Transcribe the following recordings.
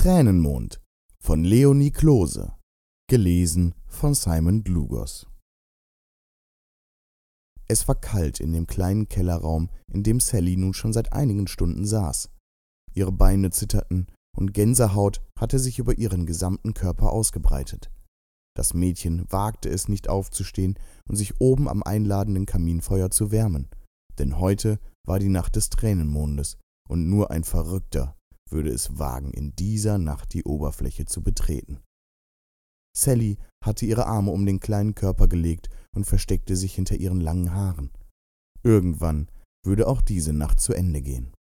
Tränenmond von Leonie Klose. Gelesen von Simon Glugos. Es war kalt in dem kleinen Kellerraum, in dem Sally nun schon seit einigen Stunden saß. Ihre Beine zitterten und Gänsehaut hatte sich über ihren gesamten Körper ausgebreitet. Das Mädchen wagte es nicht aufzustehen und sich oben am einladenden Kaminfeuer zu wärmen, denn heute war die Nacht des Tränenmondes und nur ein Verrückter würde es wagen, in dieser Nacht die Oberfläche zu betreten. Sally hatte ihre Arme um den kleinen Körper gelegt und versteckte sich hinter ihren langen Haaren. Irgendwann würde auch diese Nacht zu Ende gehen.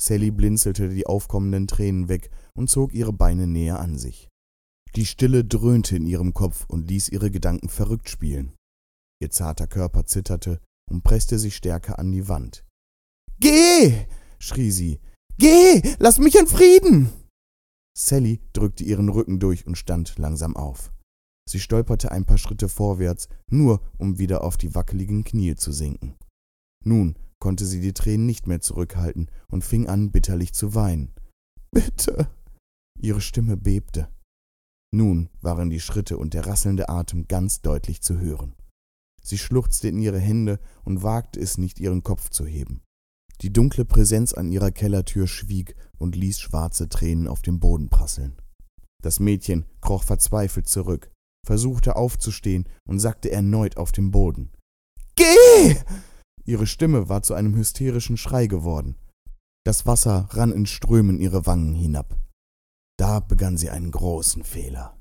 Sally blinzelte die aufkommenden Tränen weg und zog ihre Beine näher an sich. Die Stille dröhnte in ihrem Kopf und ließ ihre Gedanken verrückt spielen. Ihr zarter Körper zitterte und presste sich stärker an die Wand. Geh! schrie sie, Geh, lass mich in Frieden! Sally drückte ihren Rücken durch und stand langsam auf. Sie stolperte ein paar Schritte vorwärts, nur um wieder auf die wackeligen Knie zu sinken. Nun konnte sie die Tränen nicht mehr zurückhalten und fing an, bitterlich zu weinen. Bitte! Ihre Stimme bebte. Nun waren die Schritte und der rasselnde Atem ganz deutlich zu hören. Sie schluchzte in ihre Hände und wagte es nicht, ihren Kopf zu heben. Die dunkle Präsenz an ihrer Kellertür schwieg und ließ schwarze Tränen auf dem Boden prasseln. Das Mädchen kroch verzweifelt zurück, versuchte aufzustehen und sackte erneut auf den Boden. Geh! Ihre Stimme war zu einem hysterischen Schrei geworden. Das Wasser rann in Strömen ihre Wangen hinab. Da begann sie einen großen Fehler.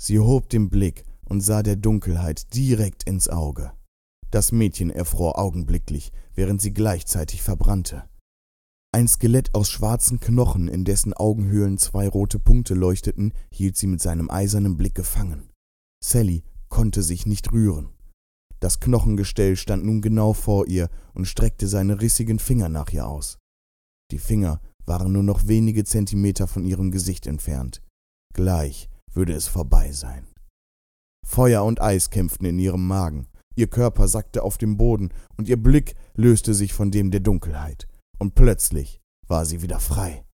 Sie hob den Blick und sah der Dunkelheit direkt ins Auge. Das Mädchen erfror augenblicklich, während sie gleichzeitig verbrannte. Ein Skelett aus schwarzen Knochen, in dessen Augenhöhlen zwei rote Punkte leuchteten, hielt sie mit seinem eisernen Blick gefangen. Sally konnte sich nicht rühren. Das Knochengestell stand nun genau vor ihr und streckte seine rissigen Finger nach ihr aus. Die Finger waren nur noch wenige Zentimeter von ihrem Gesicht entfernt. Gleich würde es vorbei sein. Feuer und Eis kämpften in ihrem Magen. Ihr Körper sackte auf den Boden und ihr Blick löste sich von dem der Dunkelheit. Und plötzlich war sie wieder frei.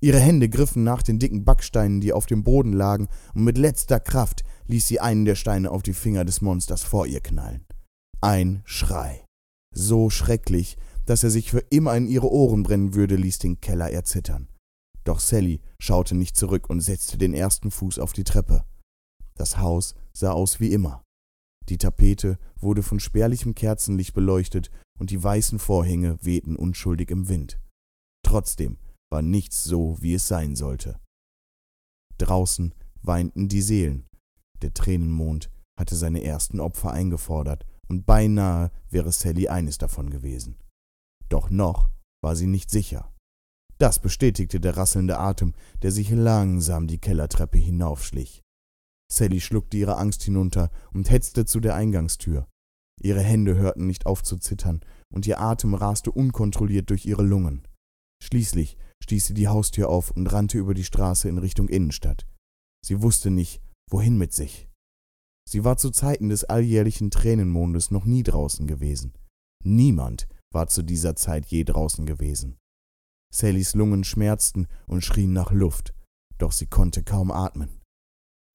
Ihre Hände griffen nach den dicken Backsteinen, die auf dem Boden lagen, und mit letzter Kraft ließ sie einen der Steine auf die Finger des Monsters vor ihr knallen. Ein Schrei. So schrecklich, dass er sich für immer in ihre Ohren brennen würde, ließ den Keller erzittern. Doch Sally schaute nicht zurück und setzte den ersten Fuß auf die Treppe. Das Haus sah aus wie immer. Die Tapete wurde von spärlichem Kerzenlicht beleuchtet und die weißen Vorhänge wehten unschuldig im Wind. Trotzdem war nichts so, wie es sein sollte. Draußen weinten die Seelen. Der Tränenmond hatte seine ersten Opfer eingefordert, und beinahe wäre Sally eines davon gewesen. Doch noch war sie nicht sicher. Das bestätigte der rasselnde Atem, der sich langsam die Kellertreppe hinaufschlich. Sally schluckte ihre Angst hinunter und hetzte zu der Eingangstür. Ihre Hände hörten nicht auf zu zittern, und ihr Atem raste unkontrolliert durch ihre Lungen. Schließlich stieß sie die Haustür auf und rannte über die Straße in Richtung Innenstadt. Sie wusste nicht, wohin mit sich. Sie war zu Zeiten des alljährlichen Tränenmondes noch nie draußen gewesen. Niemand war zu dieser Zeit je draußen gewesen. Sallys Lungen schmerzten und schrien nach Luft, doch sie konnte kaum atmen.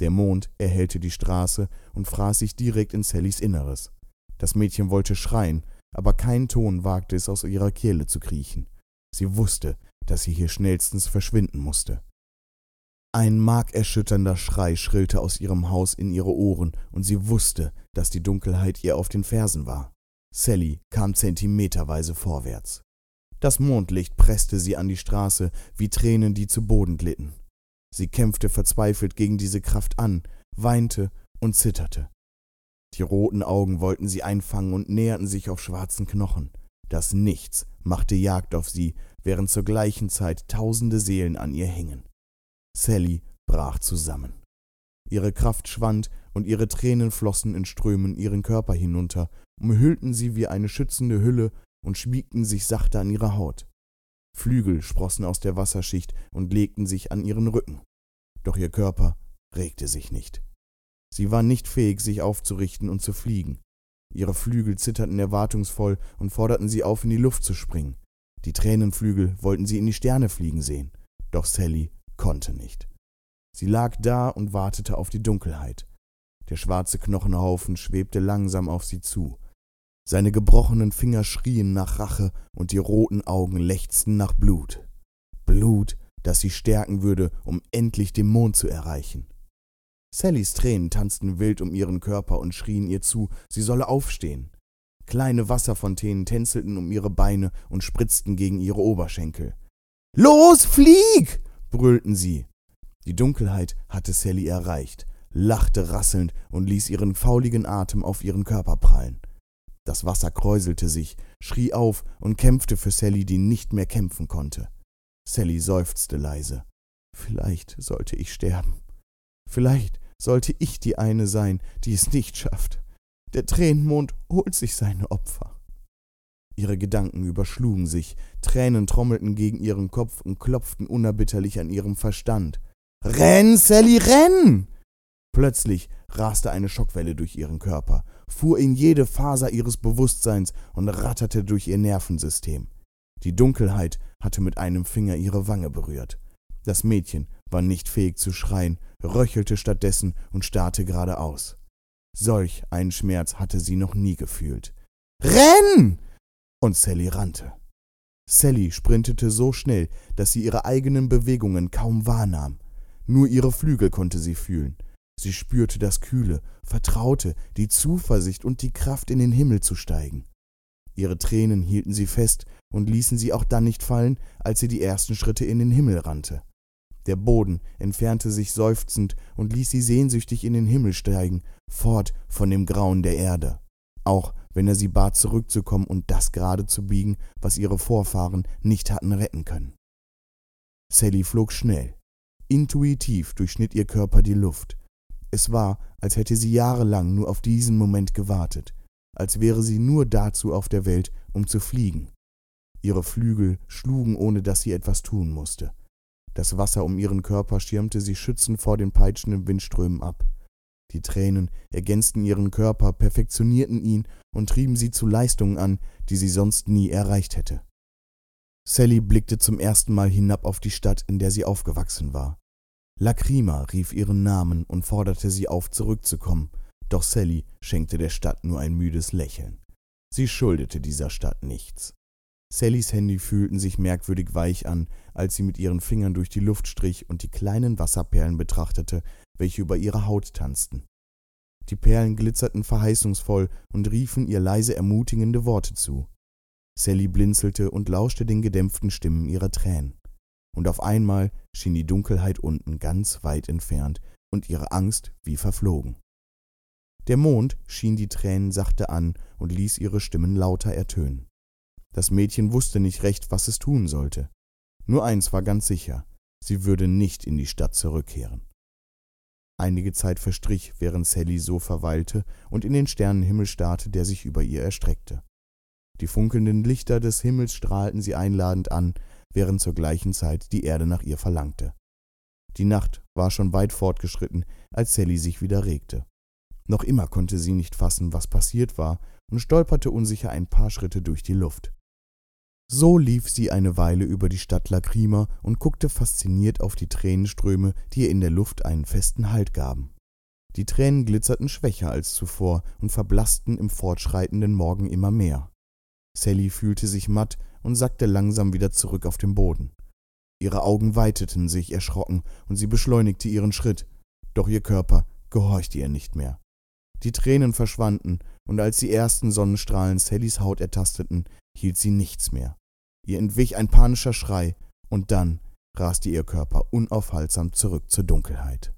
Der Mond erhellte die Straße und fraß sich direkt in Sallys Inneres. Das Mädchen wollte schreien, aber kein Ton wagte es aus ihrer Kehle zu kriechen. Sie wusste, dass sie hier schnellstens verschwinden musste. Ein markerschütternder Schrei schrillte aus ihrem Haus in ihre Ohren, und sie wusste, dass die Dunkelheit ihr auf den Fersen war. Sally kam zentimeterweise vorwärts. Das Mondlicht presste sie an die Straße wie Tränen, die zu Boden glitten. Sie kämpfte verzweifelt gegen diese Kraft an, weinte und zitterte. Die roten Augen wollten sie einfangen und näherten sich auf schwarzen Knochen. Das Nichts machte Jagd auf sie, während zur gleichen Zeit tausende Seelen an ihr hingen. Sally brach zusammen. Ihre Kraft schwand und ihre Tränen flossen in Strömen ihren Körper hinunter, umhüllten sie wie eine schützende Hülle und schmiegten sich sachte an ihre Haut. Flügel sprossen aus der Wasserschicht und legten sich an ihren Rücken. Doch ihr Körper regte sich nicht. Sie war nicht fähig, sich aufzurichten und zu fliegen. Ihre Flügel zitterten erwartungsvoll und forderten sie auf, in die Luft zu springen. Die Tränenflügel wollten sie in die Sterne fliegen sehen. Doch Sally konnte nicht. Sie lag da und wartete auf die Dunkelheit. Der schwarze Knochenhaufen schwebte langsam auf sie zu. Seine gebrochenen Finger schrien nach Rache und die roten Augen lechzten nach Blut. Blut, das sie stärken würde, um endlich den Mond zu erreichen. Sallys Tränen tanzten wild um ihren Körper und schrien ihr zu, sie solle aufstehen. Kleine Wasserfontänen tänzelten um ihre Beine und spritzten gegen ihre Oberschenkel. Los, flieg! brüllten sie. Die Dunkelheit hatte Sally erreicht, lachte rasselnd und ließ ihren fauligen Atem auf ihren Körper prallen. Das Wasser kräuselte sich, schrie auf und kämpfte für Sally, die nicht mehr kämpfen konnte. Sally seufzte leise. Vielleicht sollte ich sterben. Vielleicht sollte ich die eine sein, die es nicht schafft. Der Tränenmond holt sich seine Opfer. Ihre Gedanken überschlugen sich, Tränen trommelten gegen ihren Kopf und klopften unerbitterlich an ihrem Verstand. Renn, Sally, renn! Plötzlich raste eine Schockwelle durch ihren Körper, fuhr in jede Faser ihres Bewusstseins und ratterte durch ihr Nervensystem. Die Dunkelheit hatte mit einem Finger ihre Wange berührt. Das Mädchen war nicht fähig zu schreien, röchelte stattdessen und starrte geradeaus. Solch einen Schmerz hatte sie noch nie gefühlt. Renn! Und Sally rannte. Sally sprintete so schnell, dass sie ihre eigenen Bewegungen kaum wahrnahm. Nur ihre Flügel konnte sie fühlen. Sie spürte das Kühle, Vertraute, die Zuversicht und die Kraft, in den Himmel zu steigen. Ihre Tränen hielten sie fest und ließen sie auch dann nicht fallen, als sie die ersten Schritte in den Himmel rannte. Der Boden entfernte sich seufzend und ließ sie sehnsüchtig in den Himmel steigen, fort von dem Grauen der Erde. Auch wenn er sie bat, zurückzukommen und das gerade zu biegen, was ihre Vorfahren nicht hatten retten können. Sally flog schnell. Intuitiv durchschnitt ihr Körper die Luft. Es war, als hätte sie jahrelang nur auf diesen Moment gewartet, als wäre sie nur dazu auf der Welt, um zu fliegen. Ihre Flügel schlugen, ohne dass sie etwas tun musste. Das Wasser um ihren Körper schirmte sie schützend vor den peitschenden Windströmen ab. Die Tränen ergänzten ihren Körper, perfektionierten ihn und trieben sie zu Leistungen an, die sie sonst nie erreicht hätte. Sally blickte zum ersten Mal hinab auf die Stadt, in der sie aufgewachsen war. Lacrima rief ihren Namen und forderte sie auf, zurückzukommen, doch Sally schenkte der Stadt nur ein müdes Lächeln. Sie schuldete dieser Stadt nichts. Sallys Handy fühlten sich merkwürdig weich an, als sie mit ihren Fingern durch die Luft strich und die kleinen Wasserperlen betrachtete, welche über ihre Haut tanzten. Die Perlen glitzerten verheißungsvoll und riefen ihr leise ermutigende Worte zu. Sally blinzelte und lauschte den gedämpften Stimmen ihrer Tränen. Und auf einmal schien die Dunkelheit unten ganz weit entfernt und ihre Angst wie verflogen. Der Mond schien die Tränen sachte an und ließ ihre Stimmen lauter ertönen. Das Mädchen wusste nicht recht, was es tun sollte. Nur eins war ganz sicher, sie würde nicht in die Stadt zurückkehren. Einige Zeit verstrich, während Sally so verweilte und in den Sternenhimmel starrte, der sich über ihr erstreckte. Die funkelnden Lichter des Himmels strahlten sie einladend an, während zur gleichen Zeit die Erde nach ihr verlangte. Die Nacht war schon weit fortgeschritten, als Sally sich wieder regte. Noch immer konnte sie nicht fassen, was passiert war, und stolperte unsicher ein paar Schritte durch die Luft. So lief sie eine Weile über die Stadt Lacrima und guckte fasziniert auf die Tränenströme, die ihr in der Luft einen festen Halt gaben. Die Tränen glitzerten schwächer als zuvor und verblassten im fortschreitenden Morgen immer mehr. Sally fühlte sich matt und sackte langsam wieder zurück auf den Boden. Ihre Augen weiteten sich erschrocken und sie beschleunigte ihren Schritt, doch ihr Körper gehorchte ihr nicht mehr. Die Tränen verschwanden, und als die ersten Sonnenstrahlen Sallys Haut ertasteten, hielt sie nichts mehr. Ihr entwich ein panischer Schrei, und dann raste ihr Körper unaufhaltsam zurück zur Dunkelheit.